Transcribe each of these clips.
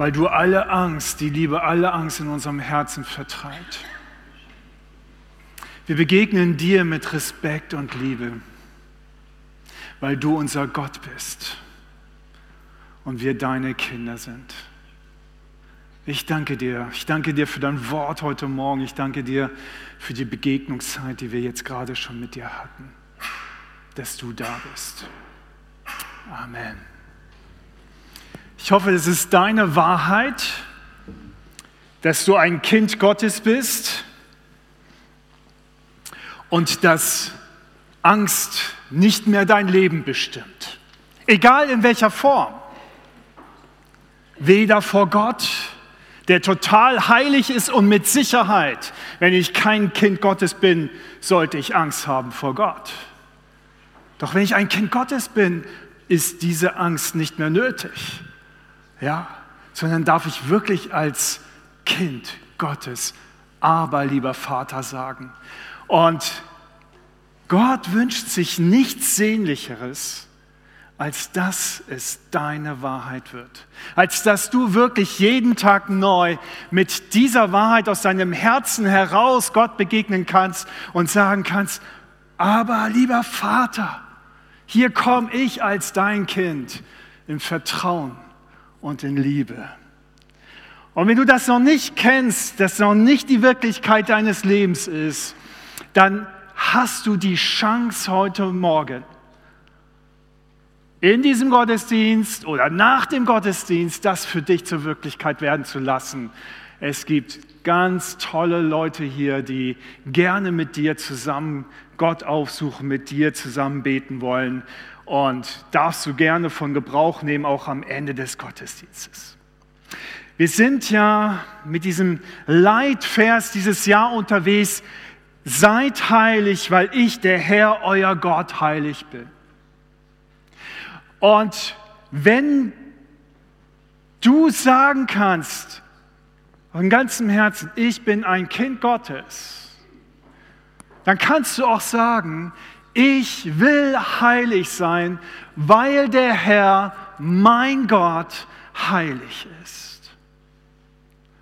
weil du alle Angst, die Liebe, alle Angst in unserem Herzen vertreibt. Wir begegnen dir mit Respekt und Liebe, weil du unser Gott bist und wir deine Kinder sind. Ich danke dir. Ich danke dir für dein Wort heute Morgen. Ich danke dir für die Begegnungszeit, die wir jetzt gerade schon mit dir hatten, dass du da bist. Amen. Ich hoffe, es ist deine Wahrheit, dass du ein Kind Gottes bist und dass Angst nicht mehr dein Leben bestimmt. Egal in welcher Form. Weder vor Gott, der total heilig ist und mit Sicherheit, wenn ich kein Kind Gottes bin, sollte ich Angst haben vor Gott. Doch wenn ich ein Kind Gottes bin, ist diese Angst nicht mehr nötig. Ja, sondern darf ich wirklich als Kind Gottes, aber lieber Vater sagen. Und Gott wünscht sich nichts Sehnlicheres, als dass es deine Wahrheit wird. Als dass du wirklich jeden Tag neu mit dieser Wahrheit aus deinem Herzen heraus Gott begegnen kannst und sagen kannst, aber lieber Vater, hier komme ich als dein Kind im Vertrauen und in Liebe. Und wenn du das noch nicht kennst, das noch nicht die Wirklichkeit deines Lebens ist, dann hast du die Chance heute Morgen, in diesem Gottesdienst oder nach dem Gottesdienst das für dich zur Wirklichkeit werden zu lassen. Es gibt ganz tolle Leute hier, die gerne mit dir zusammen Gott aufsuchen, mit dir zusammen beten wollen und darfst du gerne von Gebrauch nehmen, auch am Ende des Gottesdienstes. Wir sind ja mit diesem Leitvers dieses Jahr unterwegs. Seid heilig, weil ich, der Herr, euer Gott, heilig bin. Und wenn du sagen kannst, von ganzem Herzen, ich bin ein Kind Gottes, dann kannst du auch sagen, ich will heilig sein, weil der Herr, mein Gott, heilig ist.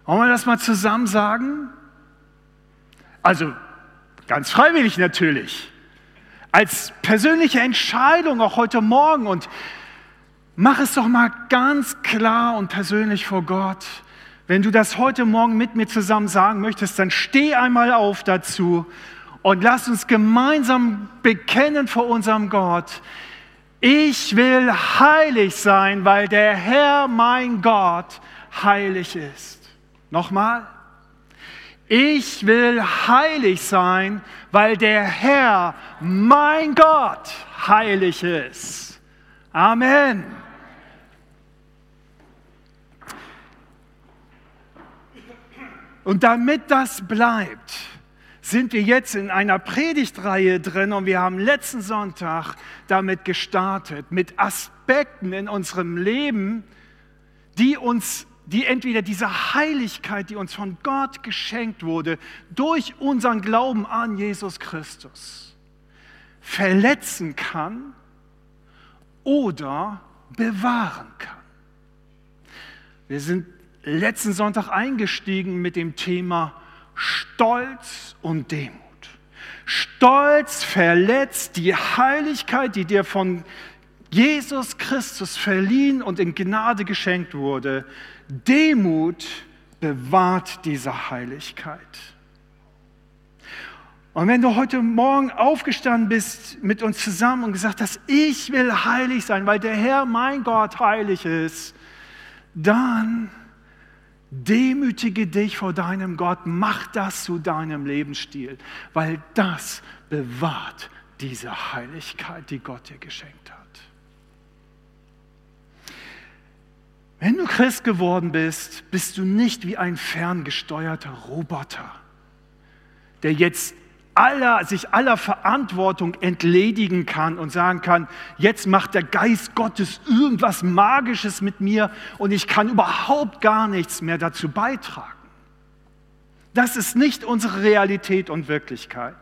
Wollen wir das mal zusammen sagen? Also ganz freiwillig natürlich als persönliche Entscheidung auch heute Morgen und mach es doch mal ganz klar und persönlich vor Gott. Wenn du das heute Morgen mit mir zusammen sagen möchtest, dann steh einmal auf dazu und lass uns gemeinsam bekennen vor unserem Gott. Ich will heilig sein, weil der Herr mein Gott heilig ist. Nochmal. Ich will heilig sein, weil der Herr, mein Gott, heilig ist. Amen. Und damit das bleibt, sind wir jetzt in einer Predigtreihe drin und wir haben letzten Sonntag damit gestartet, mit Aspekten in unserem Leben, die uns die entweder diese Heiligkeit, die uns von Gott geschenkt wurde, durch unseren Glauben an Jesus Christus verletzen kann oder bewahren kann. Wir sind letzten Sonntag eingestiegen mit dem Thema Stolz und Demut. Stolz verletzt die Heiligkeit, die dir von Jesus Christus verliehen und in Gnade geschenkt wurde. Demut bewahrt diese Heiligkeit. Und wenn du heute Morgen aufgestanden bist mit uns zusammen und gesagt hast, ich will heilig sein, weil der Herr mein Gott heilig ist, dann demütige dich vor deinem Gott, mach das zu deinem Lebensstil, weil das bewahrt diese Heiligkeit, die Gott dir geschenkt hat. Wenn du Christ geworden bist, bist du nicht wie ein ferngesteuerter Roboter, der jetzt aller, sich aller Verantwortung entledigen kann und sagen kann, jetzt macht der Geist Gottes irgendwas Magisches mit mir und ich kann überhaupt gar nichts mehr dazu beitragen. Das ist nicht unsere Realität und Wirklichkeit.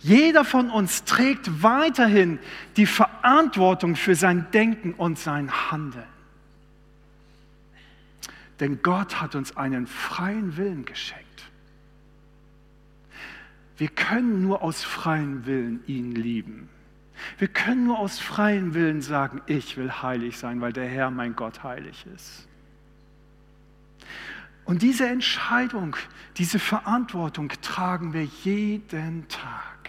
Jeder von uns trägt weiterhin die Verantwortung für sein Denken und sein Handeln. Denn Gott hat uns einen freien Willen geschenkt. Wir können nur aus freiem Willen ihn lieben. Wir können nur aus freiem Willen sagen, ich will heilig sein, weil der Herr mein Gott heilig ist. Und diese Entscheidung, diese Verantwortung tragen wir jeden Tag.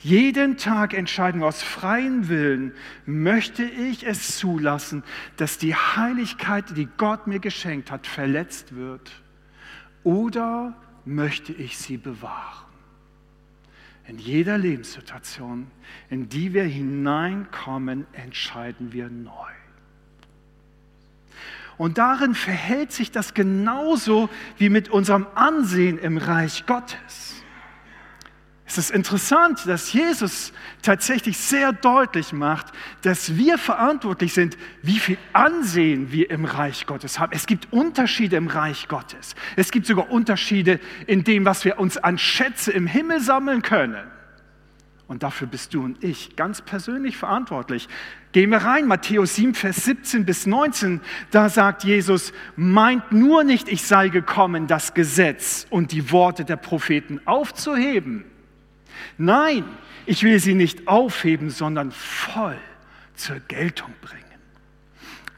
Jeden Tag entscheiden wir aus freiem Willen, möchte ich es zulassen, dass die Heiligkeit, die Gott mir geschenkt hat, verletzt wird? Oder möchte ich sie bewahren? In jeder Lebenssituation, in die wir hineinkommen, entscheiden wir neu. Und darin verhält sich das genauso wie mit unserem Ansehen im Reich Gottes. Es ist interessant, dass Jesus tatsächlich sehr deutlich macht, dass wir verantwortlich sind, wie viel Ansehen wir im Reich Gottes haben. Es gibt Unterschiede im Reich Gottes. Es gibt sogar Unterschiede in dem, was wir uns an Schätze im Himmel sammeln können. Und dafür bist du und ich ganz persönlich verantwortlich. Gehen wir rein, Matthäus 7, Vers 17 bis 19, da sagt Jesus, meint nur nicht, ich sei gekommen, das Gesetz und die Worte der Propheten aufzuheben Nein, ich will sie nicht aufheben, sondern voll zur Geltung bringen.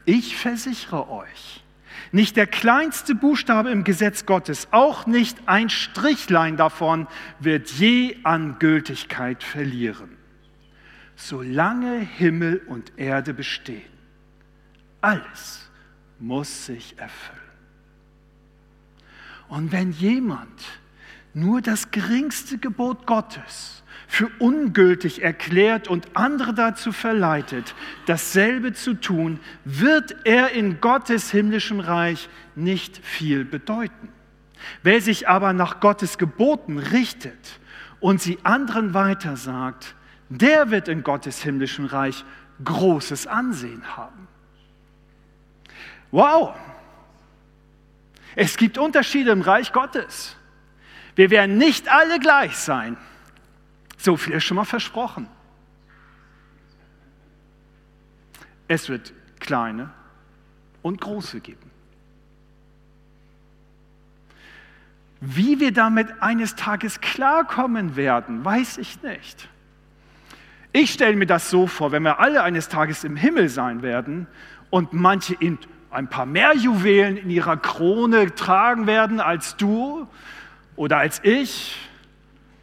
Ich versichere euch, nicht der kleinste Buchstabe im Gesetz Gottes, auch nicht ein Strichlein davon wird je an Gültigkeit verlieren, solange Himmel und Erde bestehen. Alles muss sich erfüllen. Und wenn jemand nur das geringste Gebot Gottes für ungültig erklärt und andere dazu verleitet, dasselbe zu tun, wird er in Gottes himmlischem Reich nicht viel bedeuten. Wer sich aber nach Gottes Geboten richtet und sie anderen weitersagt, der wird in Gottes himmlischem Reich großes Ansehen haben. Wow! Es gibt Unterschiede im Reich Gottes. Wir werden nicht alle gleich sein. So viel ist schon mal versprochen. Es wird kleine und große geben. Wie wir damit eines Tages klarkommen werden, weiß ich nicht. Ich stelle mir das so vor, wenn wir alle eines Tages im Himmel sein werden und manche in ein paar mehr Juwelen in ihrer Krone tragen werden als du oder als ich,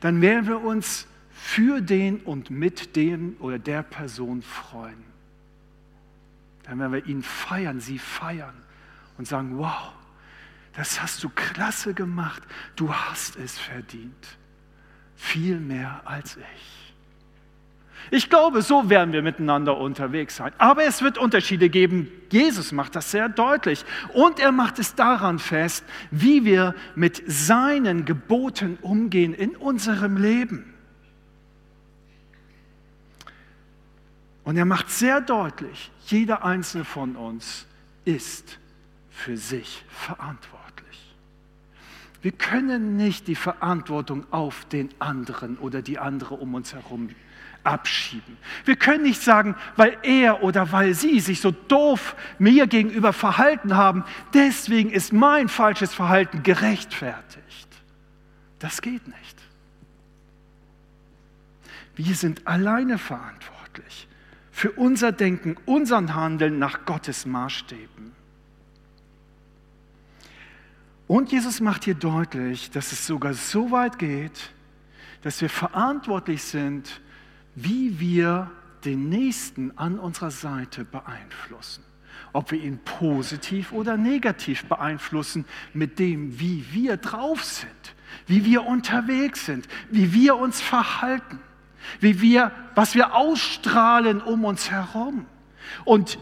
dann werden wir uns für den und mit dem oder der Person freuen. Dann werden wir ihn feiern, sie feiern und sagen, wow, das hast du klasse gemacht, du hast es verdient. Viel mehr als ich. Ich glaube, so werden wir miteinander unterwegs sein. Aber es wird Unterschiede geben. Jesus macht das sehr deutlich. Und er macht es daran fest, wie wir mit seinen Geboten umgehen in unserem Leben. Und er macht sehr deutlich, jeder einzelne von uns ist für sich verantwortlich. Wir können nicht die Verantwortung auf den anderen oder die andere um uns herum abschieben. Wir können nicht sagen, weil er oder weil sie sich so doof mir gegenüber verhalten haben, deswegen ist mein falsches Verhalten gerechtfertigt. Das geht nicht. Wir sind alleine verantwortlich für unser Denken, unseren Handeln nach Gottes Maßstäben. Und Jesus macht hier deutlich, dass es sogar so weit geht, dass wir verantwortlich sind wie wir den Nächsten an unserer Seite beeinflussen. Ob wir ihn positiv oder negativ beeinflussen mit dem, wie wir drauf sind, wie wir unterwegs sind, wie wir uns verhalten, wie wir, was wir ausstrahlen um uns herum. Und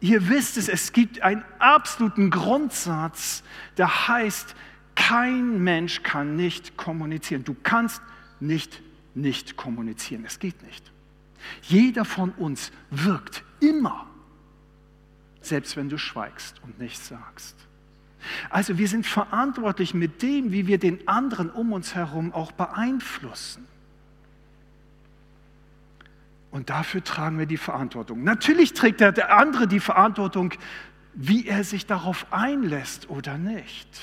ihr wisst es, es gibt einen absoluten Grundsatz, der heißt, kein Mensch kann nicht kommunizieren. Du kannst nicht nicht kommunizieren. Es geht nicht. Jeder von uns wirkt immer, selbst wenn du schweigst und nichts sagst. Also wir sind verantwortlich mit dem, wie wir den anderen um uns herum auch beeinflussen. Und dafür tragen wir die Verantwortung. Natürlich trägt der andere die Verantwortung wie er sich darauf einlässt oder nicht.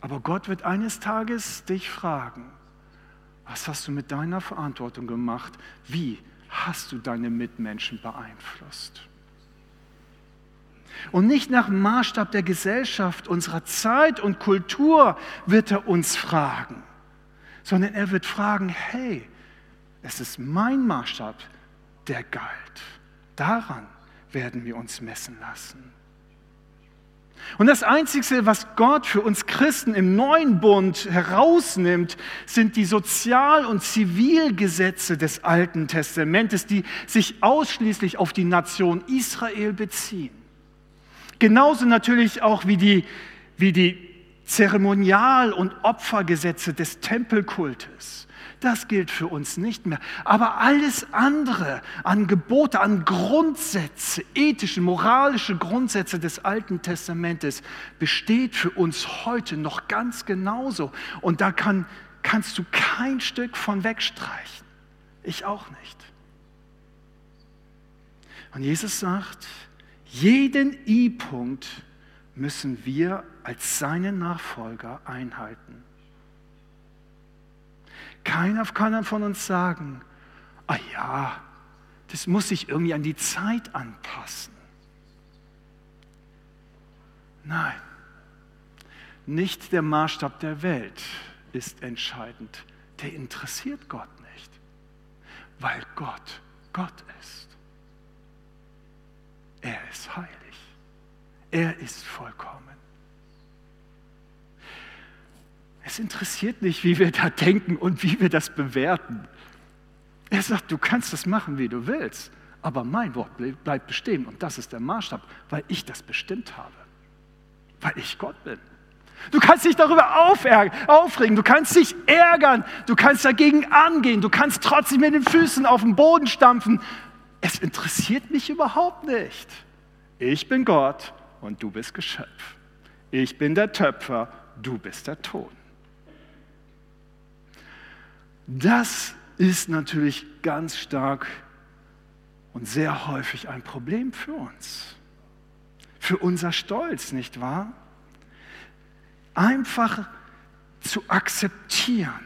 Aber Gott wird eines Tages dich fragen, was hast du mit deiner Verantwortung gemacht? Wie hast du deine Mitmenschen beeinflusst? Und nicht nach dem Maßstab der Gesellschaft, unserer Zeit und Kultur wird er uns fragen, sondern er wird fragen, hey, es ist mein Maßstab, der galt. Daran werden wir uns messen lassen. Und das Einzige, was Gott für uns Christen im neuen Bund herausnimmt, sind die Sozial- und Zivilgesetze des Alten Testamentes, die sich ausschließlich auf die Nation Israel beziehen. Genauso natürlich auch wie die, wie die Zeremonial- und Opfergesetze des Tempelkultes. Das gilt für uns nicht mehr. Aber alles andere an Gebote, an Grundsätze, ethische, moralische Grundsätze des Alten Testamentes besteht für uns heute noch ganz genauso. Und da kann, kannst du kein Stück von wegstreichen. Ich auch nicht. Und Jesus sagt, jeden I-Punkt müssen wir als seine Nachfolger einhalten. Keiner kann von uns sagen, ah ja, das muss sich irgendwie an die Zeit anpassen. Nein, nicht der Maßstab der Welt ist entscheidend. Der interessiert Gott nicht, weil Gott Gott ist. Er ist heilig. Er ist vollkommen. Es interessiert nicht, wie wir da denken und wie wir das bewerten. Er sagt, du kannst das machen, wie du willst, aber mein Wort bleibt bestehen und das ist der Maßstab, weil ich das bestimmt habe, weil ich Gott bin. Du kannst dich darüber aufregen, du kannst dich ärgern, du kannst dagegen angehen, du kannst trotzdem mit den Füßen auf den Boden stampfen. Es interessiert mich überhaupt nicht. Ich bin Gott und du bist Geschöpf. Ich bin der Töpfer, du bist der Ton. Das ist natürlich ganz stark und sehr häufig ein Problem für uns. Für unser Stolz, nicht wahr? Einfach zu akzeptieren,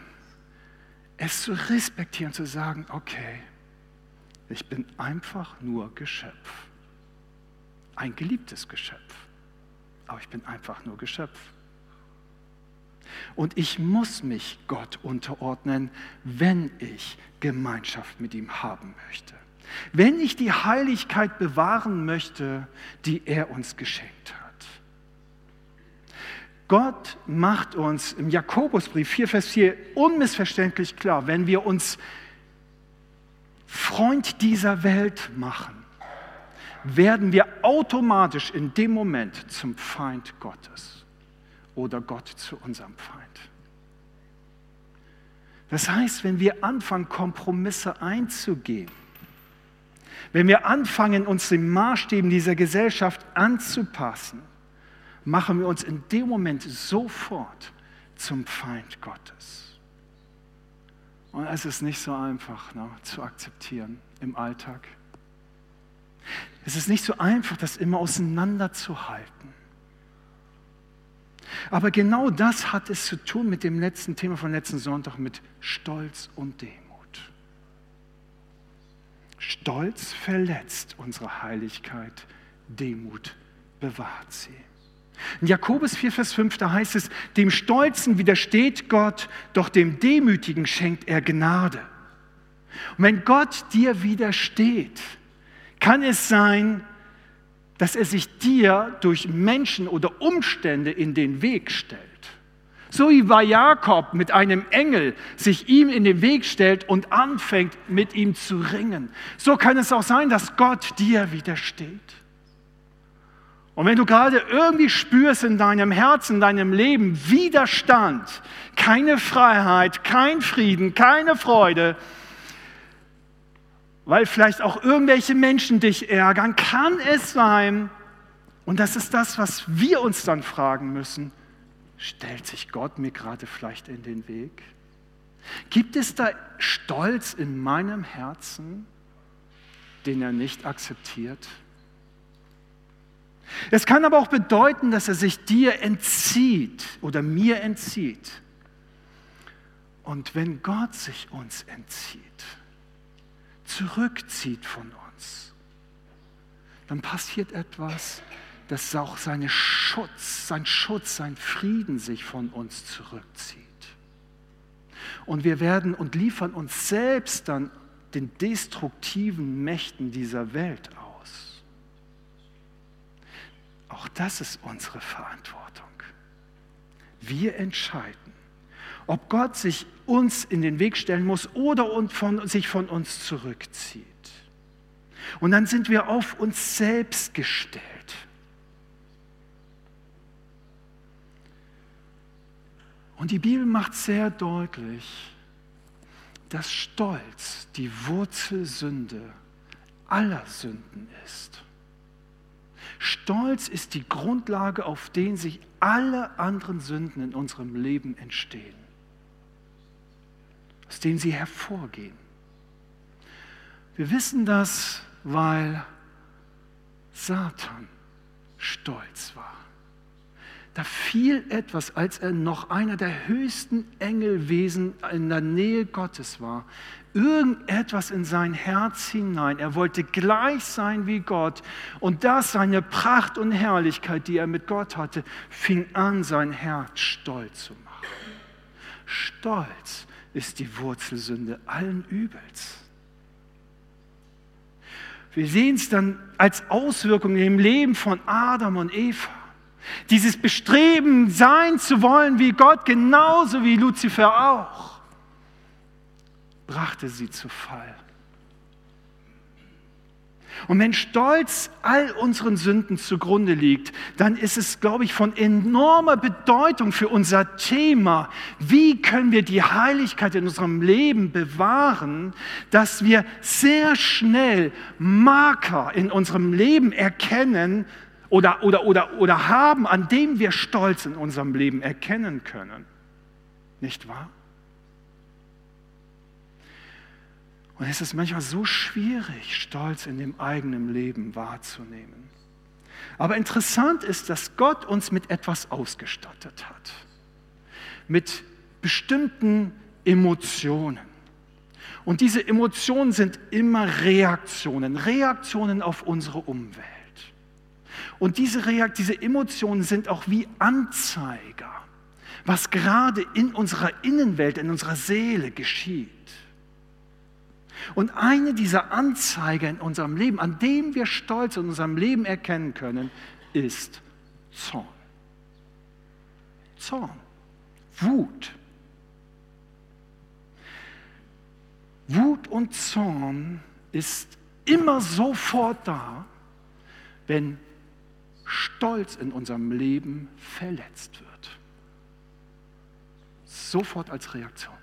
es zu respektieren, zu sagen, okay, ich bin einfach nur Geschöpf. Ein geliebtes Geschöpf. Aber ich bin einfach nur Geschöpf. Und ich muss mich Gott unterordnen, wenn ich Gemeinschaft mit ihm haben möchte. Wenn ich die Heiligkeit bewahren möchte, die er uns geschenkt hat. Gott macht uns im Jakobusbrief 4, Vers 4 unmissverständlich klar, wenn wir uns Freund dieser Welt machen, werden wir automatisch in dem Moment zum Feind Gottes oder Gott zu unserem Feind. Das heißt, wenn wir anfangen, Kompromisse einzugehen, wenn wir anfangen, uns den Maßstäben dieser Gesellschaft anzupassen, machen wir uns in dem Moment sofort zum Feind Gottes. Und es ist nicht so einfach ne, zu akzeptieren im Alltag. Es ist nicht so einfach, das immer auseinanderzuhalten. Aber genau das hat es zu tun mit dem letzten Thema von letzten Sonntag, mit Stolz und Demut. Stolz verletzt unsere Heiligkeit, Demut bewahrt sie. In Jakobus 4, Vers 5, da heißt es, dem Stolzen widersteht Gott, doch dem Demütigen schenkt er Gnade. Und wenn Gott dir widersteht, kann es sein, dass er sich dir durch Menschen oder Umstände in den Weg stellt. So wie bei Jakob mit einem Engel sich ihm in den Weg stellt und anfängt mit ihm zu ringen. So kann es auch sein, dass Gott dir widersteht. Und wenn du gerade irgendwie spürst in deinem Herzen, in deinem Leben Widerstand, keine Freiheit, kein Frieden, keine Freude, weil vielleicht auch irgendwelche Menschen dich ärgern, kann es sein, und das ist das, was wir uns dann fragen müssen, stellt sich Gott mir gerade vielleicht in den Weg? Gibt es da Stolz in meinem Herzen, den er nicht akzeptiert? Es kann aber auch bedeuten, dass er sich dir entzieht oder mir entzieht. Und wenn Gott sich uns entzieht, zurückzieht von uns, dann passiert etwas, dass auch seine Schutz, sein Schutz, sein Frieden sich von uns zurückzieht. Und wir werden und liefern uns selbst dann den destruktiven Mächten dieser Welt aus. Auch das ist unsere Verantwortung. Wir entscheiden, ob Gott sich uns in den Weg stellen muss oder von, sich von uns zurückzieht. Und dann sind wir auf uns selbst gestellt. Und die Bibel macht sehr deutlich, dass Stolz die Wurzelsünde aller Sünden ist. Stolz ist die Grundlage, auf den sich alle anderen Sünden in unserem Leben entstehen, aus denen sie hervorgehen. Wir wissen das, weil Satan stolz war. Da fiel etwas, als er noch einer der höchsten Engelwesen in der Nähe Gottes war. Irgendetwas in sein Herz hinein. Er wollte gleich sein wie Gott. Und das, seine Pracht und Herrlichkeit, die er mit Gott hatte, fing an, sein Herz stolz zu machen. Stolz ist die Wurzelsünde allen Übels. Wir sehen es dann als Auswirkung im Leben von Adam und Eva. Dieses Bestreben, sein zu wollen wie Gott, genauso wie Luzifer auch, brachte sie zu Fall. Und wenn Stolz all unseren Sünden zugrunde liegt, dann ist es, glaube ich, von enormer Bedeutung für unser Thema. Wie können wir die Heiligkeit in unserem Leben bewahren, dass wir sehr schnell Marker in unserem Leben erkennen, oder, oder, oder, oder haben, an dem wir Stolz in unserem Leben erkennen können. Nicht wahr? Und es ist manchmal so schwierig, Stolz in dem eigenen Leben wahrzunehmen. Aber interessant ist, dass Gott uns mit etwas ausgestattet hat. Mit bestimmten Emotionen. Und diese Emotionen sind immer Reaktionen, Reaktionen auf unsere Umwelt. Und diese, Reakt, diese Emotionen sind auch wie Anzeiger, was gerade in unserer Innenwelt, in unserer Seele geschieht. Und eine dieser Anzeiger in unserem Leben, an dem wir Stolz in unserem Leben erkennen können, ist Zorn. Zorn, Wut. Wut und Zorn ist immer sofort da, wenn Stolz in unserem Leben verletzt wird. Sofort als Reaktion.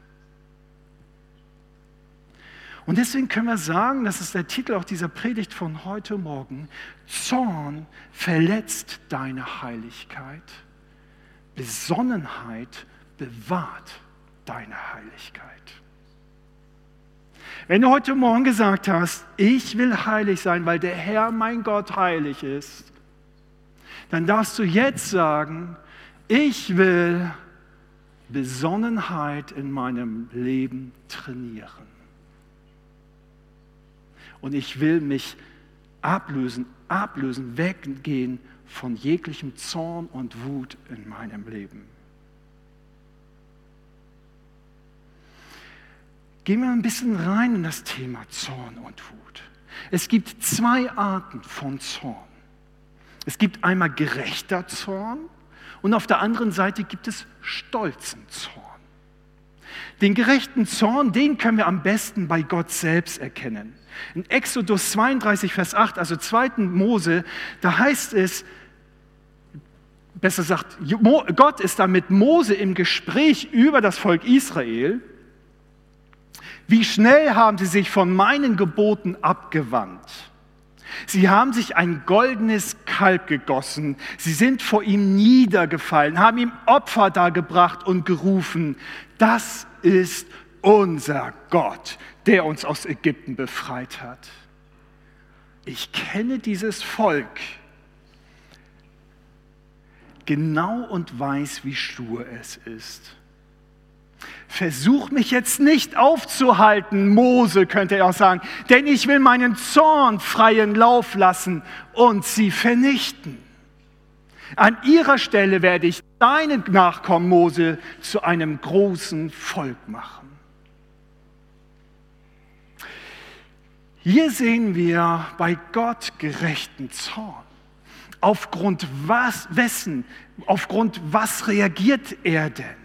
Und deswegen können wir sagen, das ist der Titel auch dieser Predigt von heute Morgen, Zorn verletzt deine Heiligkeit, Besonnenheit bewahrt deine Heiligkeit. Wenn du heute Morgen gesagt hast, ich will heilig sein, weil der Herr mein Gott heilig ist, dann darfst du jetzt sagen, ich will Besonnenheit in meinem Leben trainieren. Und ich will mich ablösen, ablösen, weggehen von jeglichem Zorn und Wut in meinem Leben. Gehen wir ein bisschen rein in das Thema Zorn und Wut. Es gibt zwei Arten von Zorn. Es gibt einmal gerechter Zorn und auf der anderen Seite gibt es stolzen Zorn. Den gerechten Zorn, den können wir am besten bei Gott selbst erkennen. In Exodus 32, Vers 8, also 2. Mose, da heißt es, besser gesagt, Gott ist da mit Mose im Gespräch über das Volk Israel. Wie schnell haben sie sich von meinen Geboten abgewandt? Sie haben sich ein goldenes Kalb gegossen. Sie sind vor ihm niedergefallen, haben ihm Opfer dargebracht und gerufen, das ist unser Gott, der uns aus Ägypten befreit hat. Ich kenne dieses Volk. genau und weiß, wie stur es ist. Versuch mich jetzt nicht aufzuhalten, Mose könnte er auch sagen, denn ich will meinen Zorn freien Lauf lassen und sie vernichten. An ihrer Stelle werde ich deinen Nachkommen Mose zu einem großen Volk machen. Hier sehen wir bei Gott gerechten Zorn. Aufgrund was, wessen, aufgrund was reagiert er denn?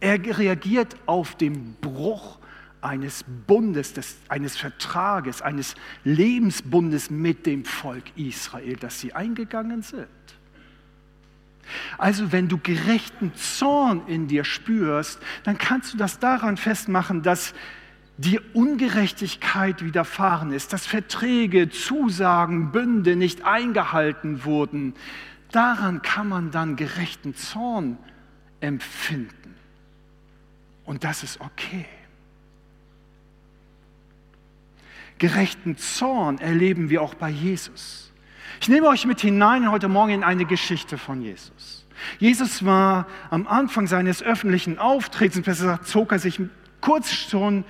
Er reagiert auf den Bruch eines Bundes, des, eines Vertrages, eines Lebensbundes mit dem Volk Israel, das sie eingegangen sind. Also wenn du gerechten Zorn in dir spürst, dann kannst du das daran festmachen, dass dir Ungerechtigkeit widerfahren ist, dass Verträge, Zusagen, Bünde nicht eingehalten wurden. Daran kann man dann gerechten Zorn empfinden. Und das ist okay. Gerechten Zorn erleben wir auch bei Jesus. Ich nehme euch mit hinein heute Morgen in eine Geschichte von Jesus. Jesus war am Anfang seines öffentlichen Auftretens, besser gesagt, zog er sich kurz schon,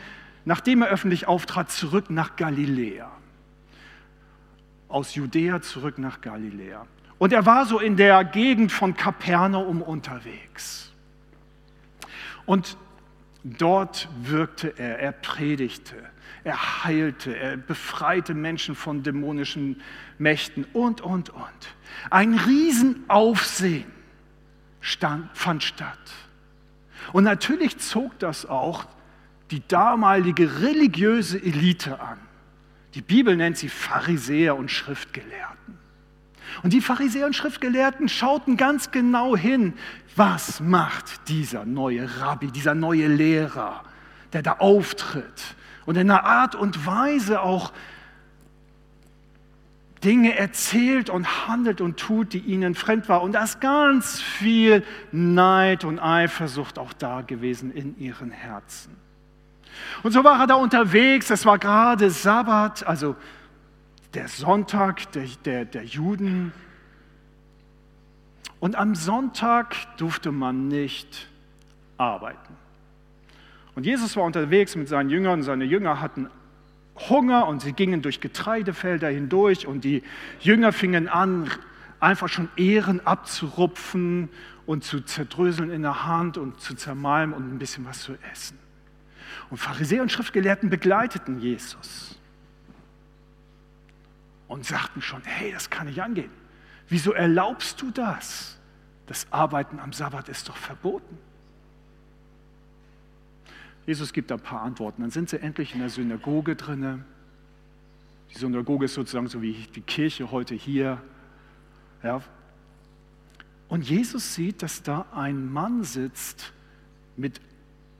nachdem er öffentlich auftrat, zurück nach Galiläa. Aus Judäa zurück nach Galiläa. Und er war so in der Gegend von Kapernaum unterwegs. Und dort wirkte er, er predigte, er heilte, er befreite Menschen von dämonischen Mächten und, und, und. Ein Riesenaufsehen stand, fand statt. Und natürlich zog das auch die damalige religiöse Elite an. Die Bibel nennt sie Pharisäer und Schriftgelehrten. Und die Pharisäer und Schriftgelehrten schauten ganz genau hin, was macht dieser neue Rabbi, dieser neue Lehrer, der da auftritt und in einer Art und Weise auch Dinge erzählt und handelt und tut, die ihnen fremd war. Und da ist ganz viel Neid und Eifersucht auch da gewesen in ihren Herzen. Und so war er da unterwegs, es war gerade Sabbat, also der Sonntag der, der, der Juden. Und am Sonntag durfte man nicht arbeiten. Und Jesus war unterwegs mit seinen Jüngern. Seine Jünger hatten Hunger und sie gingen durch Getreidefelder hindurch und die Jünger fingen an, einfach schon Ehren abzurupfen und zu zerdröseln in der Hand und zu zermalmen und ein bisschen was zu essen. Und Pharisäer und Schriftgelehrten begleiteten Jesus und sagten schon, hey, das kann nicht angehen. Wieso erlaubst du das? Das Arbeiten am Sabbat ist doch verboten. Jesus gibt ein paar Antworten. Dann sind sie endlich in der Synagoge drinne. Die Synagoge ist sozusagen so wie die Kirche heute hier. Ja. Und Jesus sieht, dass da ein Mann sitzt mit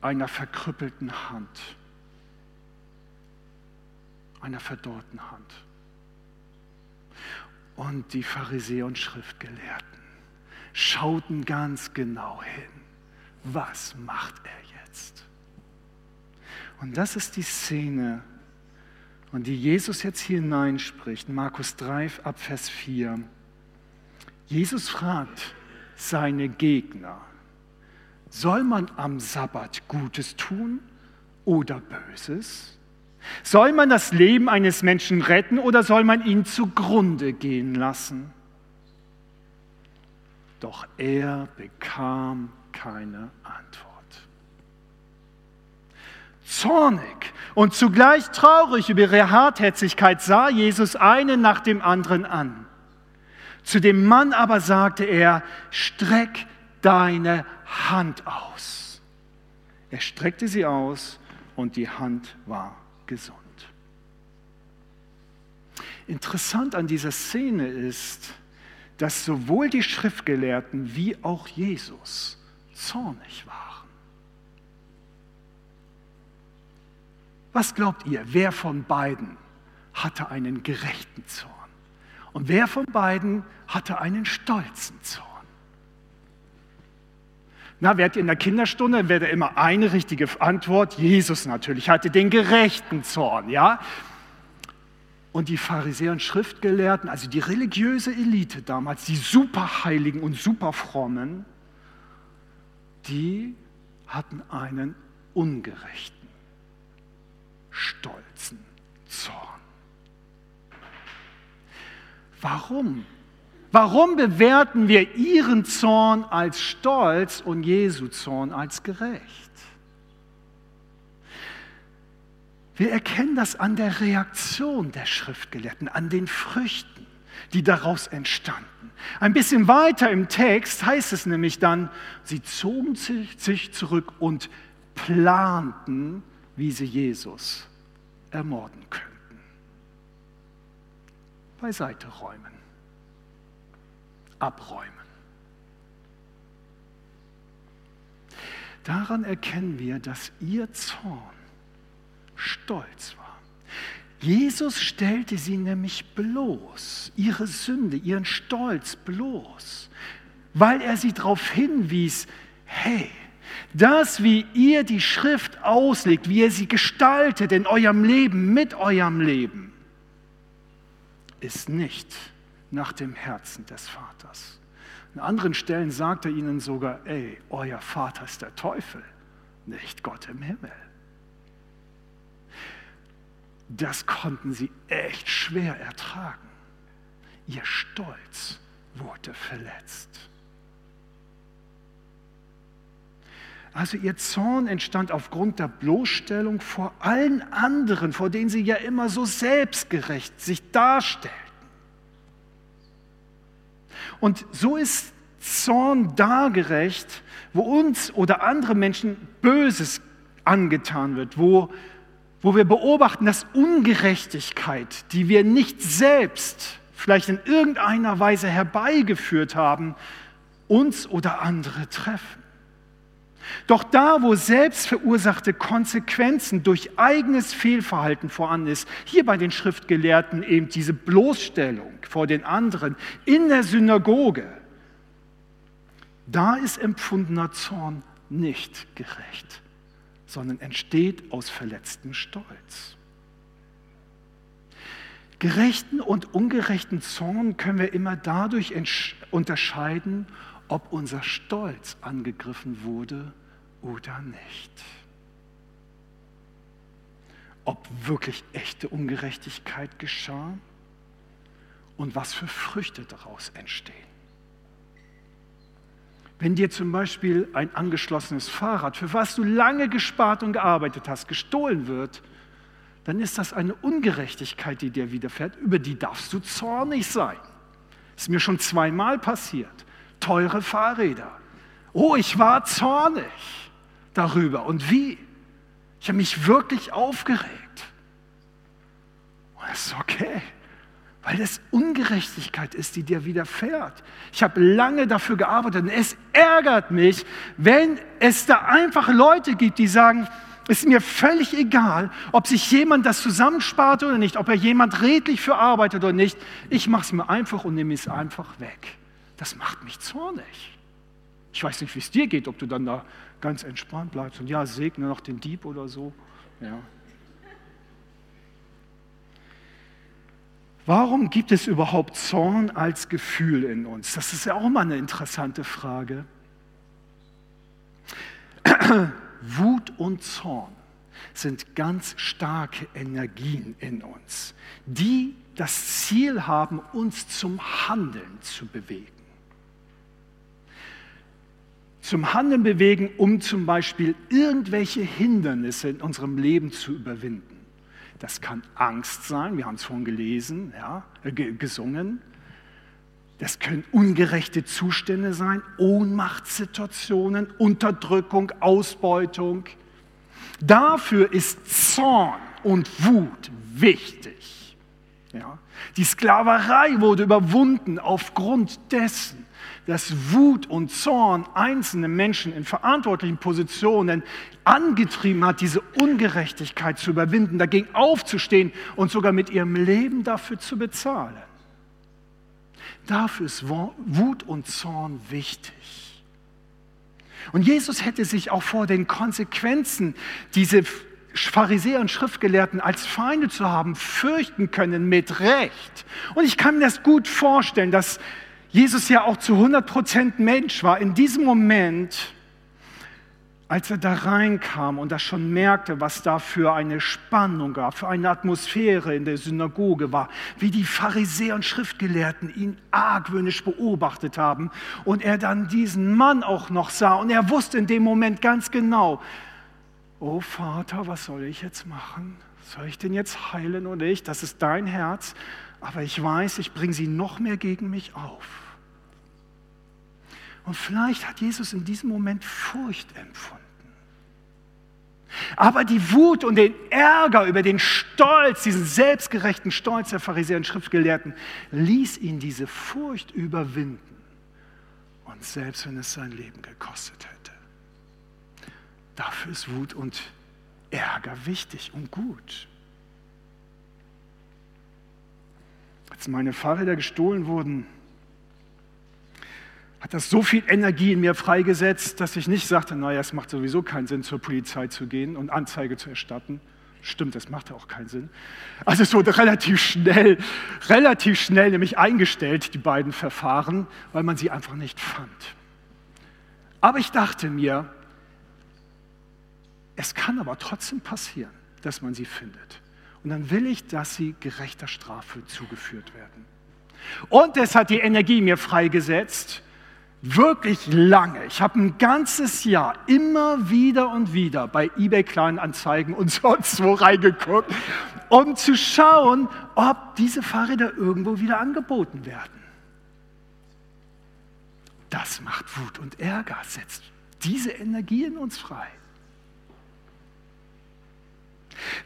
einer verkrüppelten Hand, einer verdorrten Hand. Und die Pharisäer und Schriftgelehrten schauten ganz genau hin. Was macht er jetzt? Und das ist die Szene, und die Jesus jetzt hier hineinspricht, Markus 3 ab Vers 4. Jesus fragt seine Gegner, soll man am Sabbat Gutes tun oder Böses? Soll man das Leben eines Menschen retten oder soll man ihn zugrunde gehen lassen? Doch er bekam keine Antwort. Zornig und zugleich traurig über ihre Hartherzigkeit sah Jesus einen nach dem anderen an. Zu dem Mann aber sagte er, streck deine Hand aus. Er streckte sie aus und die Hand war gesund. Interessant an dieser Szene ist, dass sowohl die Schriftgelehrten wie auch Jesus zornig waren. Was glaubt ihr, wer von beiden hatte einen gerechten Zorn? Und wer von beiden hatte einen stolzen Zorn? Na, werdet ihr in der Kinderstunde, wäre immer eine richtige Antwort. Jesus natürlich hatte den gerechten Zorn, ja? Und die Pharisäer und Schriftgelehrten, also die religiöse Elite damals, die Superheiligen und Superfrommen, die hatten einen ungerechten, stolzen Zorn. Warum? Warum bewerten wir ihren Zorn als stolz und Jesu Zorn als gerecht? Wir erkennen das an der Reaktion der Schriftgelehrten, an den Früchten, die daraus entstanden. Ein bisschen weiter im Text heißt es nämlich dann, sie zogen sich zurück und planten, wie sie Jesus ermorden könnten. Beiseite räumen, abräumen. Daran erkennen wir, dass ihr Zorn stolz war. Jesus stellte sie nämlich bloß, ihre Sünde, ihren Stolz bloß, weil er sie darauf hinwies, hey, das, wie ihr die Schrift auslegt, wie ihr sie gestaltet in eurem Leben, mit eurem Leben, ist nicht nach dem Herzen des Vaters. An anderen Stellen sagt er ihnen sogar, ey, euer Vater ist der Teufel, nicht Gott im Himmel das konnten sie echt schwer ertragen. Ihr Stolz wurde verletzt. Also ihr Zorn entstand aufgrund der Bloßstellung vor allen anderen, vor denen sie ja immer so selbstgerecht sich darstellten. Und so ist Zorn dargerecht, wo uns oder andere Menschen Böses angetan wird, wo wo wir beobachten, dass Ungerechtigkeit, die wir nicht selbst vielleicht in irgendeiner Weise herbeigeführt haben, uns oder andere treffen. Doch da, wo selbst verursachte Konsequenzen durch eigenes Fehlverhalten vorhanden ist, hier bei den Schriftgelehrten eben diese Bloßstellung vor den anderen in der Synagoge, da ist empfundener Zorn nicht gerecht sondern entsteht aus verletztem Stolz. Gerechten und ungerechten Zorn können wir immer dadurch unterscheiden, ob unser Stolz angegriffen wurde oder nicht. Ob wirklich echte Ungerechtigkeit geschah und was für Früchte daraus entstehen. Wenn dir zum Beispiel ein angeschlossenes Fahrrad, für was du lange gespart und gearbeitet hast, gestohlen wird, dann ist das eine Ungerechtigkeit, die dir widerfährt, über die darfst du zornig sein. Ist mir schon zweimal passiert. Teure Fahrräder. Oh, ich war zornig darüber. Und wie? Ich habe mich wirklich aufgeregt. Und das ist okay weil es Ungerechtigkeit ist, die dir widerfährt. Ich habe lange dafür gearbeitet und es ärgert mich, wenn es da einfach Leute gibt, die sagen, es ist mir völlig egal, ob sich jemand das zusammenspart oder nicht, ob er jemand redlich für arbeitet oder nicht. Ich mache es mir einfach und nehme es einfach weg. Das macht mich zornig. Ich weiß nicht, wie es dir geht, ob du dann da ganz entspannt bleibst und ja, segne noch den Dieb oder so. Ja. Warum gibt es überhaupt Zorn als Gefühl in uns? Das ist ja auch mal eine interessante Frage. Wut und Zorn sind ganz starke Energien in uns, die das Ziel haben, uns zum Handeln zu bewegen. Zum Handeln bewegen, um zum Beispiel irgendwelche Hindernisse in unserem Leben zu überwinden. Das kann Angst sein, wir haben es vorhin gelesen, ja, äh, gesungen. Das können ungerechte Zustände sein, Ohnmachtssituationen, Unterdrückung, Ausbeutung. Dafür ist Zorn und Wut wichtig. Ja. Die Sklaverei wurde überwunden aufgrund dessen, dass Wut und Zorn einzelne Menschen in verantwortlichen Positionen angetrieben hat, diese Ungerechtigkeit zu überwinden, dagegen aufzustehen und sogar mit ihrem Leben dafür zu bezahlen. Dafür ist Wut und Zorn wichtig. Und Jesus hätte sich auch vor den Konsequenzen diese Pharisäer und Schriftgelehrten als Feinde zu haben, fürchten können mit Recht. Und ich kann mir das gut vorstellen, dass Jesus ja auch zu 100% Mensch war. In diesem Moment als er da reinkam und er schon merkte, was da für eine Spannung gab, für eine Atmosphäre in der Synagoge war, wie die Pharisäer und Schriftgelehrten ihn argwöhnisch beobachtet haben und er dann diesen Mann auch noch sah und er wusste in dem Moment ganz genau, oh Vater, was soll ich jetzt machen? Soll ich den jetzt heilen oder nicht? Das ist dein Herz, aber ich weiß, ich bringe sie noch mehr gegen mich auf. Und vielleicht hat Jesus in diesem Moment Furcht empfunden. Aber die Wut und den Ärger über den Stolz, diesen selbstgerechten Stolz der Pharisäer und Schriftgelehrten, ließ ihn diese Furcht überwinden. Und selbst wenn es sein Leben gekostet hätte. Dafür ist Wut und Ärger wichtig und gut. Als meine Fahrräder gestohlen wurden, hat das so viel Energie in mir freigesetzt, dass ich nicht sagte, naja, es macht sowieso keinen Sinn, zur Polizei zu gehen und Anzeige zu erstatten. Stimmt, das machte auch keinen Sinn. Also es wurde relativ schnell, relativ schnell nämlich eingestellt, die beiden Verfahren, weil man sie einfach nicht fand. Aber ich dachte mir, es kann aber trotzdem passieren, dass man sie findet. Und dann will ich, dass sie gerechter Strafe zugeführt werden. Und es hat die Energie mir freigesetzt, wirklich lange. Ich habe ein ganzes Jahr immer wieder und wieder bei eBay Kleinanzeigen und sonst wo reingeguckt, um zu schauen, ob diese Fahrräder irgendwo wieder angeboten werden. Das macht Wut und Ärger, setzt diese Energie in uns frei.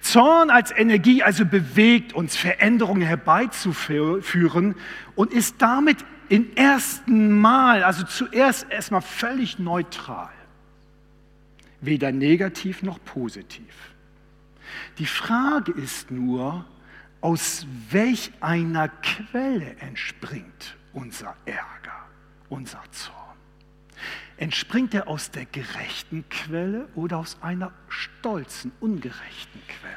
Zorn als Energie also bewegt uns, Veränderungen herbeizuführen und ist damit im ersten Mal, also zuerst erstmal völlig neutral. Weder negativ noch positiv. Die Frage ist nur, aus welch einer Quelle entspringt unser Ärger, unser Zorn? Entspringt er aus der gerechten Quelle oder aus einer stolzen, ungerechten Quelle?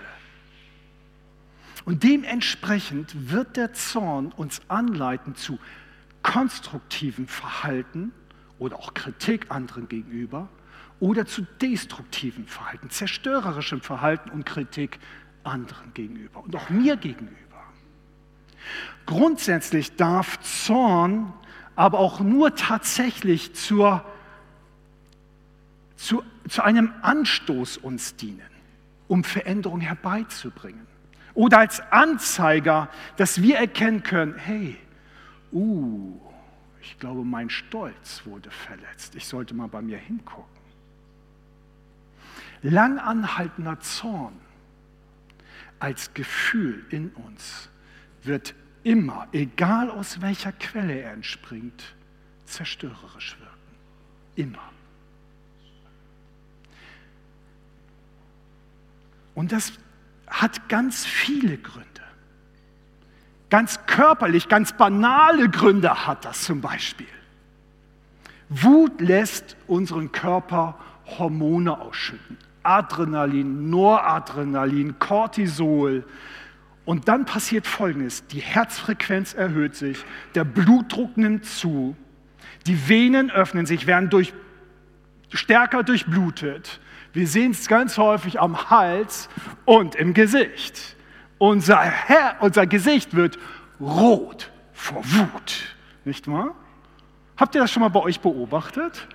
Und dementsprechend wird der Zorn uns anleiten zu konstruktivem Verhalten oder auch Kritik anderen gegenüber oder zu destruktivem Verhalten, zerstörerischem Verhalten und Kritik anderen gegenüber und auch mir gegenüber. Grundsätzlich darf Zorn aber auch nur tatsächlich zur, zu, zu einem Anstoß uns dienen, um Veränderung herbeizubringen. Oder als Anzeiger, dass wir erkennen können, hey, uh, ich glaube, mein Stolz wurde verletzt. Ich sollte mal bei mir hingucken. Langanhaltender Zorn als Gefühl in uns wird immer, egal aus welcher Quelle er entspringt, zerstörerisch wirken. Immer. Und das hat ganz viele Gründe. Ganz körperlich, ganz banale Gründe hat das zum Beispiel. Wut lässt unseren Körper Hormone ausschütten. Adrenalin, Noradrenalin, Cortisol. Und dann passiert Folgendes. Die Herzfrequenz erhöht sich, der Blutdruck nimmt zu, die Venen öffnen sich, werden durch, stärker durchblutet. Wir sehen es ganz häufig am Hals und im Gesicht. Unser, Herr, unser Gesicht wird rot vor Wut, nicht wahr? Habt ihr das schon mal bei euch beobachtet?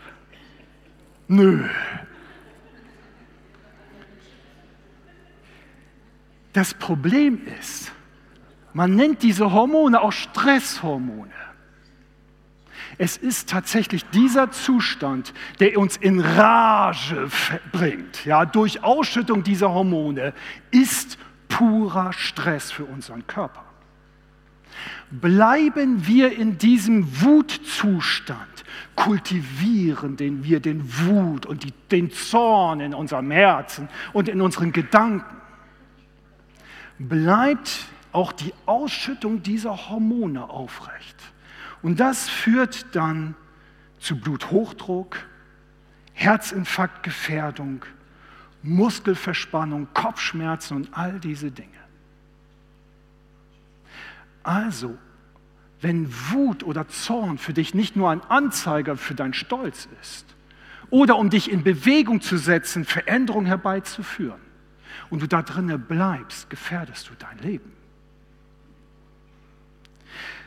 Nö. Das Problem ist, man nennt diese Hormone auch Stresshormone. Es ist tatsächlich dieser Zustand, der uns in Rage bringt. Ja, durch Ausschüttung dieser Hormone ist purer Stress für unseren Körper. Bleiben wir in diesem Wutzustand, kultivieren den wir den Wut und die, den Zorn in unserem Herzen und in unseren Gedanken, bleibt auch die Ausschüttung dieser Hormone aufrecht. Und das führt dann zu Bluthochdruck, Herzinfarktgefährdung, Muskelverspannung, Kopfschmerzen und all diese Dinge. Also, wenn Wut oder Zorn für dich nicht nur ein Anzeiger für dein Stolz ist oder um dich in Bewegung zu setzen, Veränderung herbeizuführen und du da drinnen bleibst, gefährdest du dein Leben.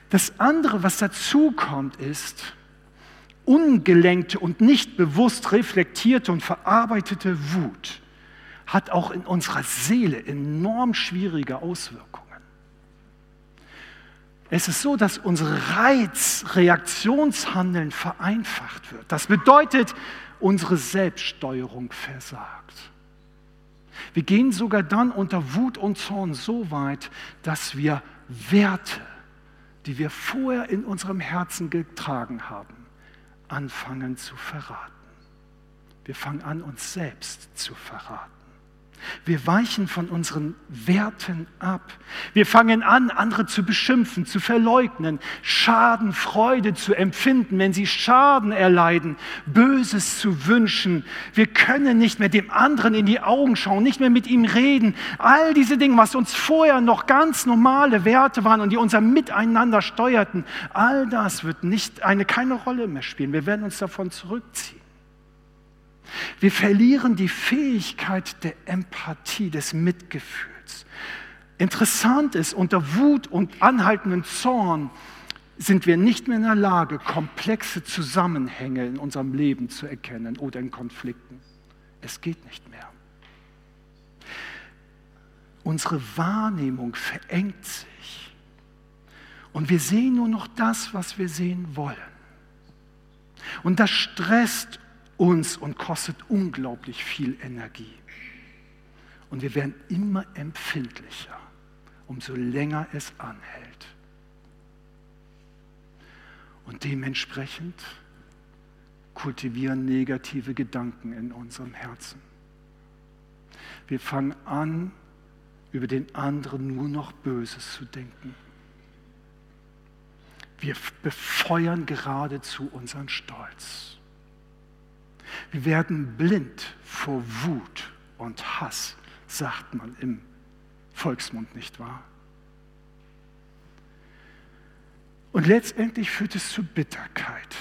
Das andere, was dazu kommt, ist ungelenkte und nicht bewusst reflektierte und verarbeitete Wut hat auch in unserer Seele enorm schwierige Auswirkungen. Es ist so, dass unser Reizreaktionshandeln vereinfacht wird. Das bedeutet, unsere Selbststeuerung versagt. Wir gehen sogar dann unter Wut und Zorn so weit, dass wir Werte, die wir vorher in unserem Herzen getragen haben, anfangen zu verraten. Wir fangen an, uns selbst zu verraten. Wir weichen von unseren Werten ab. Wir fangen an, andere zu beschimpfen, zu verleugnen, Schadenfreude zu empfinden, wenn sie Schaden erleiden, Böses zu wünschen. Wir können nicht mehr dem anderen in die Augen schauen, nicht mehr mit ihm reden. All diese Dinge, was uns vorher noch ganz normale Werte waren und die unser Miteinander steuerten, all das wird nicht eine keine Rolle mehr spielen. Wir werden uns davon zurückziehen. Wir verlieren die Fähigkeit der Empathie, des Mitgefühls. Interessant ist, unter Wut und anhaltendem Zorn sind wir nicht mehr in der Lage, komplexe Zusammenhänge in unserem Leben zu erkennen oder in Konflikten. Es geht nicht mehr. Unsere Wahrnehmung verengt sich und wir sehen nur noch das, was wir sehen wollen. Und das stresst uns und kostet unglaublich viel Energie. Und wir werden immer empfindlicher, umso länger es anhält. Und dementsprechend kultivieren negative Gedanken in unserem Herzen. Wir fangen an, über den anderen nur noch Böses zu denken. Wir befeuern geradezu unseren Stolz. Wir werden blind vor Wut und Hass, sagt man im Volksmund, nicht wahr? Und letztendlich führt es zu Bitterkeit.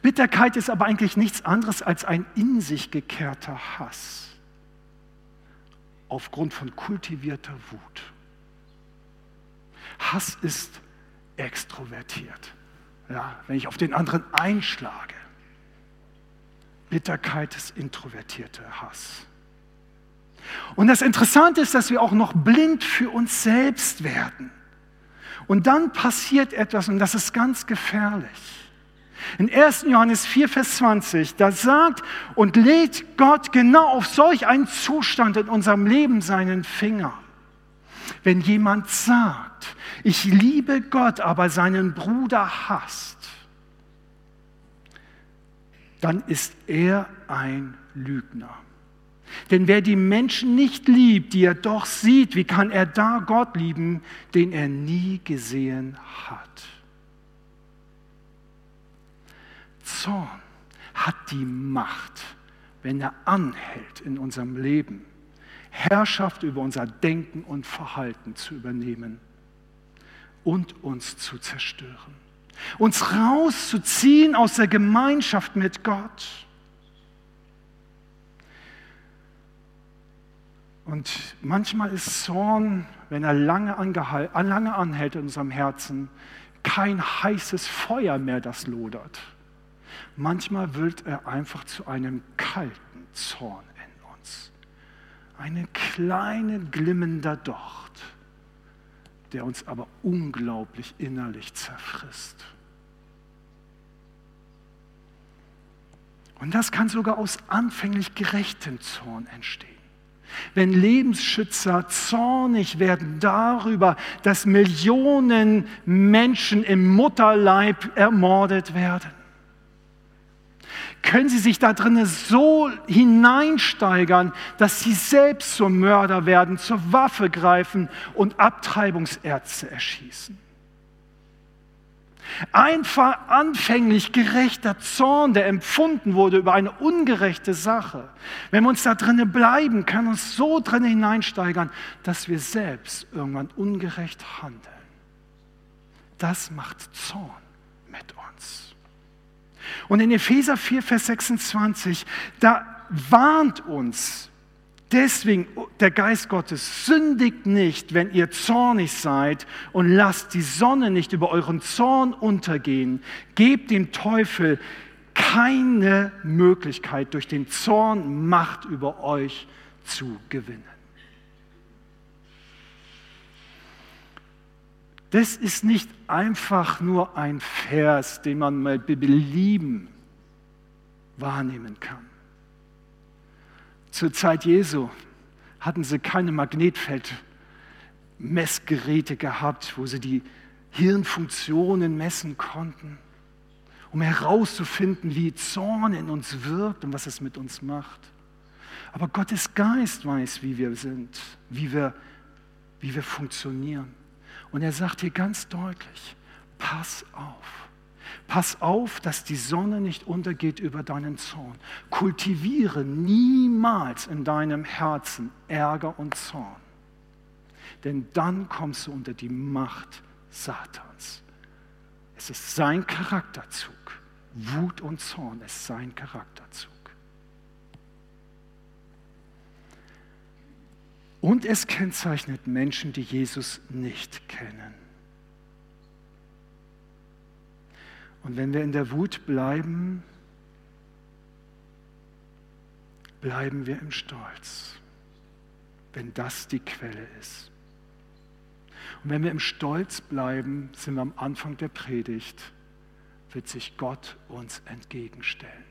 Bitterkeit ist aber eigentlich nichts anderes als ein in sich gekehrter Hass aufgrund von kultivierter Wut. Hass ist extrovertiert. Ja, wenn ich auf den anderen einschlage, Bitterkeit ist introvertierter Hass. Und das Interessante ist, dass wir auch noch blind für uns selbst werden. Und dann passiert etwas, und das ist ganz gefährlich. In 1. Johannes 4, Vers 20, da sagt und lädt Gott genau auf solch einen Zustand in unserem Leben seinen Finger. Wenn jemand sagt, ich liebe Gott, aber seinen Bruder hasst, dann ist er ein Lügner. Denn wer die Menschen nicht liebt, die er doch sieht, wie kann er da Gott lieben, den er nie gesehen hat? Zorn hat die Macht, wenn er anhält in unserem Leben, Herrschaft über unser Denken und Verhalten zu übernehmen und uns zu zerstören uns rauszuziehen aus der Gemeinschaft mit Gott. Und manchmal ist Zorn, wenn er lange, lange anhält in unserem Herzen, kein heißes Feuer mehr, das lodert. Manchmal wird er einfach zu einem kalten Zorn in uns. Eine kleine glimmender Docht der uns aber unglaublich innerlich zerfrisst. Und das kann sogar aus anfänglich gerechtem Zorn entstehen. Wenn Lebensschützer zornig werden darüber, dass Millionen Menschen im Mutterleib ermordet werden können sie sich da drinnen so hineinsteigern, dass sie selbst zum Mörder werden, zur Waffe greifen und Abtreibungsärzte erschießen. Einfach anfänglich gerechter Zorn, der empfunden wurde über eine ungerechte Sache. Wenn wir uns da drinnen bleiben, kann uns so drinnen hineinsteigern, dass wir selbst irgendwann ungerecht handeln. Das macht Zorn mit uns. Und in Epheser 4, Vers 26, da warnt uns Deswegen, der Geist Gottes, sündigt nicht, wenn ihr zornig seid und lasst die Sonne nicht über euren Zorn untergehen. Gebt dem Teufel keine Möglichkeit, durch den Zorn Macht über euch zu gewinnen. Das ist nicht einfach nur ein Vers, den man mal belieben wahrnehmen kann. Zur Zeit Jesu hatten sie keine Magnetfeldmessgeräte gehabt, wo sie die Hirnfunktionen messen konnten, um herauszufinden, wie Zorn in uns wirkt und was es mit uns macht. Aber Gottes Geist weiß, wie wir sind, wie wir, wie wir funktionieren. Und er sagt hier ganz deutlich, pass auf. Pass auf, dass die Sonne nicht untergeht über deinen Zorn. Kultiviere niemals in deinem Herzen Ärger und Zorn. Denn dann kommst du unter die Macht Satans. Es ist sein Charakterzug. Wut und Zorn ist sein Charakterzug. Und es kennzeichnet Menschen, die Jesus nicht kennen. Und wenn wir in der Wut bleiben, bleiben wir im Stolz, wenn das die Quelle ist. Und wenn wir im Stolz bleiben, sind wir am Anfang der Predigt, wird sich Gott uns entgegenstellen.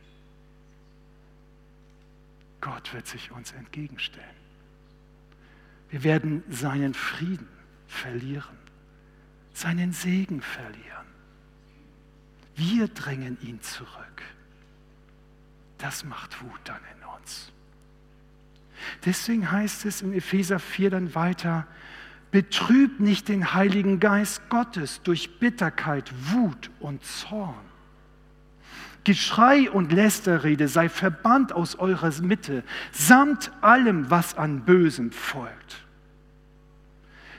Gott wird sich uns entgegenstellen. Wir werden seinen Frieden verlieren, seinen Segen verlieren. Wir drängen ihn zurück. Das macht Wut dann in uns. Deswegen heißt es in Epheser 4 dann weiter, betrübt nicht den Heiligen Geist Gottes durch Bitterkeit, Wut und Zorn. Geschrei und Lästerrede sei verbannt aus eurer Mitte, samt allem, was an Bösem folgt.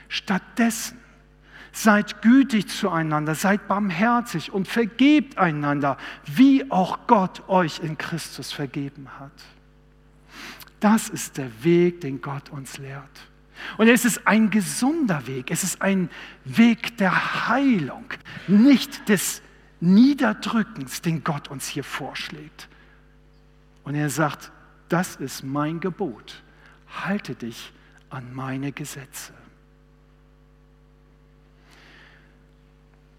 Stattdessen Seid gütig zueinander, seid barmherzig und vergebt einander, wie auch Gott euch in Christus vergeben hat. Das ist der Weg, den Gott uns lehrt. Und es ist ein gesunder Weg, es ist ein Weg der Heilung, nicht des Niederdrückens, den Gott uns hier vorschlägt. Und er sagt, das ist mein Gebot, halte dich an meine Gesetze.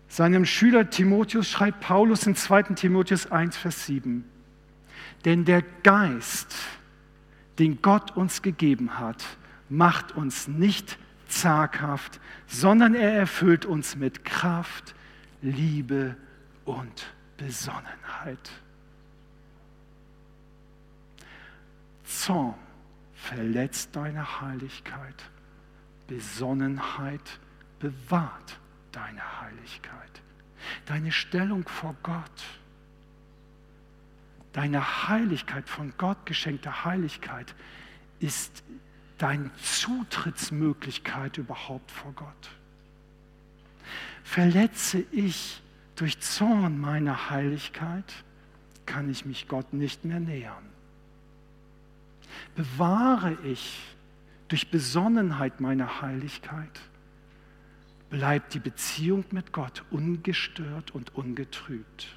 Seinem Schüler Timotheus schreibt Paulus in 2. Timotheus 1, Vers 7. Denn der Geist, den Gott uns gegeben hat, macht uns nicht zaghaft, sondern er erfüllt uns mit Kraft, Liebe und Besonnenheit. Zorn verletzt deine Heiligkeit, Besonnenheit bewahrt deine Heiligkeit, deine Stellung vor Gott, deine Heiligkeit, von Gott geschenkte Heiligkeit ist deine Zutrittsmöglichkeit überhaupt vor Gott. Verletze ich durch Zorn meine Heiligkeit, kann ich mich Gott nicht mehr nähern. Bewahre ich durch Besonnenheit meine Heiligkeit, bleibt die Beziehung mit Gott ungestört und ungetrübt.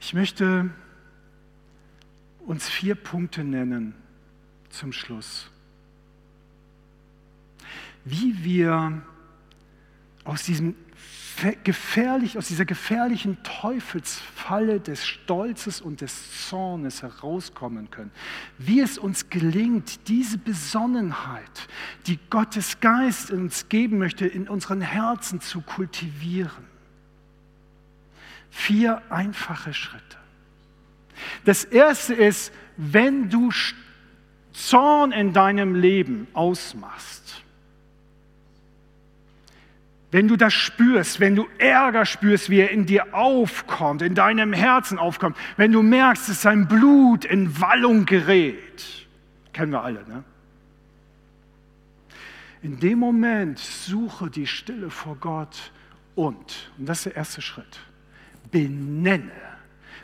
Ich möchte uns vier Punkte nennen zum Schluss. Wie wir aus diesem gefährlich, aus dieser gefährlichen Teufelsfalle des Stolzes und des Zornes herauskommen können. Wie es uns gelingt, diese Besonnenheit, die Gottes Geist uns geben möchte, in unseren Herzen zu kultivieren. Vier einfache Schritte. Das erste ist, wenn du Zorn in deinem Leben ausmachst, wenn du das spürst, wenn du Ärger spürst, wie er in dir aufkommt, in deinem Herzen aufkommt, wenn du merkst, dass dein Blut in Wallung gerät, kennen wir alle, ne? In dem Moment suche die Stille vor Gott und, und das ist der erste Schritt, benenne,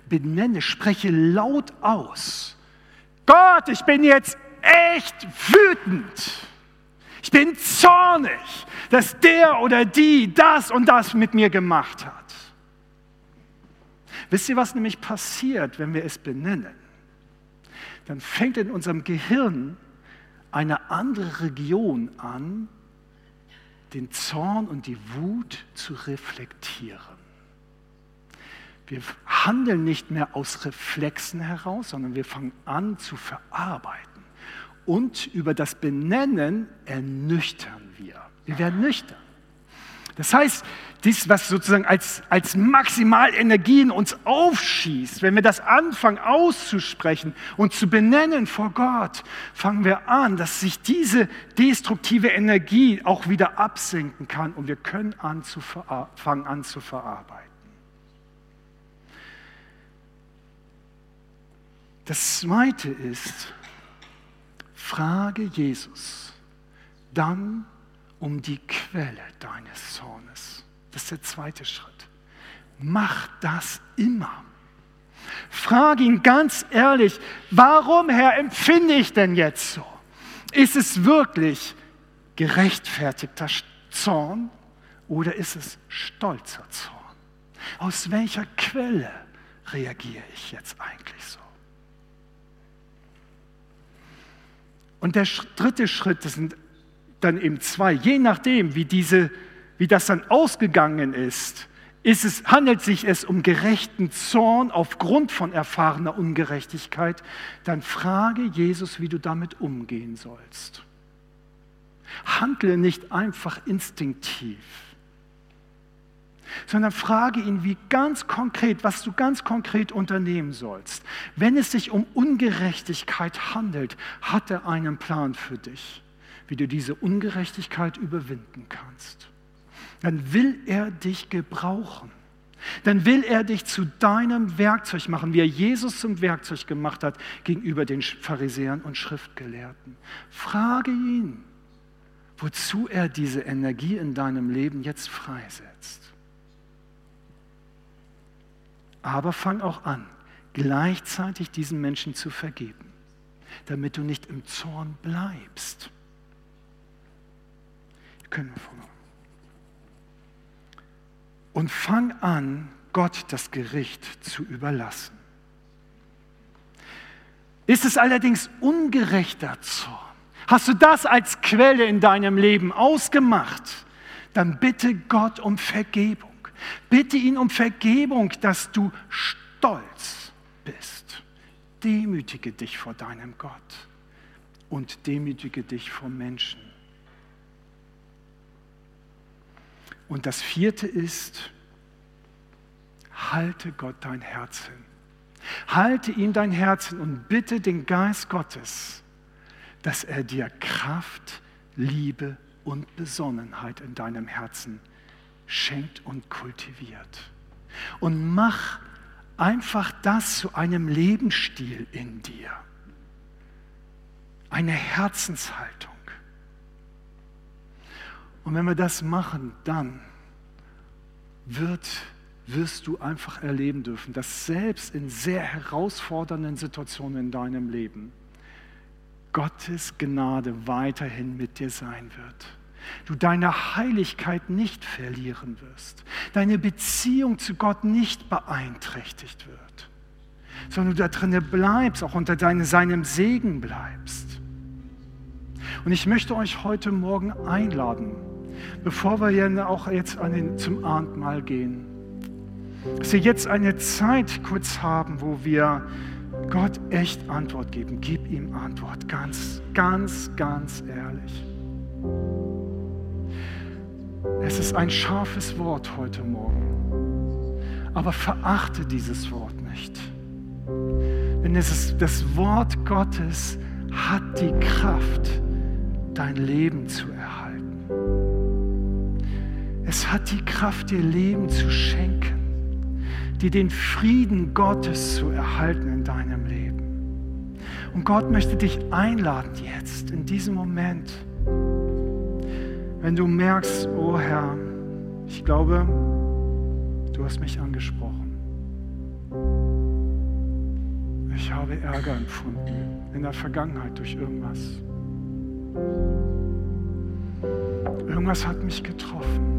benenne, spreche laut aus. Gott, ich bin jetzt echt wütend. Ich bin zornig, dass der oder die das und das mit mir gemacht hat. Wisst ihr, was nämlich passiert, wenn wir es benennen? Dann fängt in unserem Gehirn eine andere Region an, den Zorn und die Wut zu reflektieren. Wir handeln nicht mehr aus Reflexen heraus, sondern wir fangen an zu verarbeiten und über das Benennen ernüchtern wir. Wir werden nüchtern. Das heißt, dies, was sozusagen als, als Maximalenergie in uns aufschießt, wenn wir das anfangen auszusprechen und zu benennen vor Gott, fangen wir an, dass sich diese destruktive Energie auch wieder absenken kann und wir können an zu fangen an zu verarbeiten. Das Zweite ist, Frage Jesus dann um die Quelle deines Zornes. Das ist der zweite Schritt. Mach das immer. Frage ihn ganz ehrlich, warum, Herr, empfinde ich denn jetzt so? Ist es wirklich gerechtfertigter Zorn oder ist es stolzer Zorn? Aus welcher Quelle reagiere ich jetzt eigentlich so? Und der dritte Schritt, das sind dann eben zwei, je nachdem, wie, diese, wie das dann ausgegangen ist, ist es, handelt sich es um gerechten Zorn aufgrund von erfahrener Ungerechtigkeit, dann frage Jesus, wie du damit umgehen sollst. Handle nicht einfach instinktiv sondern frage ihn, wie ganz konkret, was du ganz konkret unternehmen sollst. Wenn es sich um Ungerechtigkeit handelt, hat er einen Plan für dich, wie du diese Ungerechtigkeit überwinden kannst. Dann will er dich gebrauchen. Dann will er dich zu deinem Werkzeug machen, wie er Jesus zum Werkzeug gemacht hat gegenüber den Pharisäern und Schriftgelehrten. Frage ihn, wozu er diese Energie in deinem Leben jetzt freisetzt. Aber fang auch an, gleichzeitig diesen Menschen zu vergeben, damit du nicht im Zorn bleibst. Können wir vormachen. Und fang an, Gott das Gericht zu überlassen. Ist es allerdings ungerechter Zorn? Hast du das als Quelle in deinem Leben ausgemacht? Dann bitte Gott um Vergebung. Bitte ihn um Vergebung, dass du stolz bist. Demütige dich vor deinem Gott und demütige dich vor Menschen. Und das vierte ist, halte Gott dein Herz hin. Halte ihm dein Herz hin und bitte den Geist Gottes, dass er dir Kraft, Liebe und Besonnenheit in deinem Herzen gibt schenkt und kultiviert. Und mach einfach das zu einem Lebensstil in dir. Eine Herzenshaltung. Und wenn wir das machen, dann wird, wirst du einfach erleben dürfen, dass selbst in sehr herausfordernden Situationen in deinem Leben Gottes Gnade weiterhin mit dir sein wird du deine Heiligkeit nicht verlieren wirst, deine Beziehung zu Gott nicht beeinträchtigt wird, sondern du da drinnen bleibst, auch unter deine, seinem Segen bleibst. Und ich möchte euch heute Morgen einladen, bevor wir ja auch jetzt den, zum Abendmahl gehen, dass wir jetzt eine Zeit kurz haben, wo wir Gott echt Antwort geben. Gib ihm Antwort, ganz, ganz, ganz ehrlich. Es ist ein scharfes Wort heute Morgen. Aber verachte dieses Wort nicht. Denn es ist, das Wort Gottes hat die Kraft, dein Leben zu erhalten. Es hat die Kraft, dir Leben zu schenken, dir den Frieden Gottes zu erhalten in deinem Leben. Und Gott möchte dich einladen jetzt, in diesem Moment, wenn du merkst, oh Herr, ich glaube, du hast mich angesprochen. Ich habe Ärger empfunden in der Vergangenheit durch irgendwas. Irgendwas hat mich getroffen.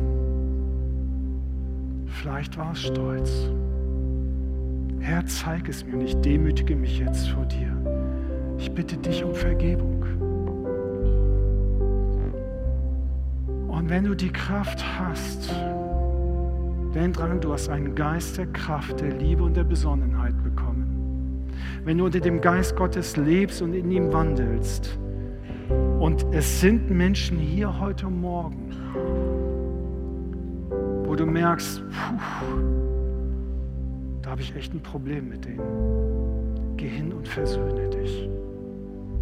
Vielleicht war es Stolz. Herr, zeig es mir und ich demütige mich jetzt vor dir. Ich bitte dich um Vergebung. Und wenn du die Kraft hast, denk dran, du hast einen Geist der Kraft, der Liebe und der Besonnenheit bekommen. Wenn du unter dem Geist Gottes lebst und in ihm wandelst, und es sind Menschen hier heute Morgen, wo du merkst, puh, da habe ich echt ein Problem mit denen. Geh hin und versöhne dich.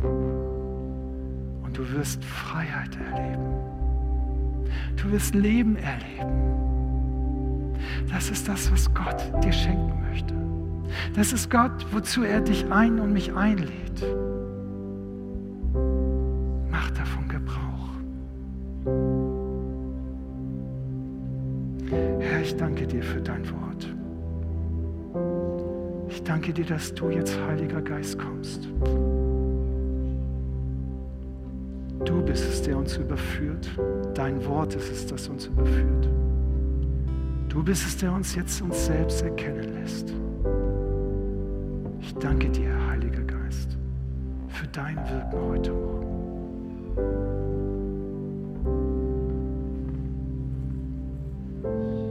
Und du wirst Freiheit erleben. Du wirst Leben erleben. Das ist das, was Gott dir schenken möchte. Das ist Gott, wozu er dich ein und mich einlädt. Mach davon Gebrauch. Herr, ich danke dir für dein Wort. Ich danke dir, dass du jetzt, Heiliger Geist, kommst. Du bist es, der uns überführt. Dein Wort ist es, das uns überführt. Du bist es, der uns jetzt uns selbst erkennen lässt. Ich danke dir, Heiliger Geist, für dein Wirken heute Morgen.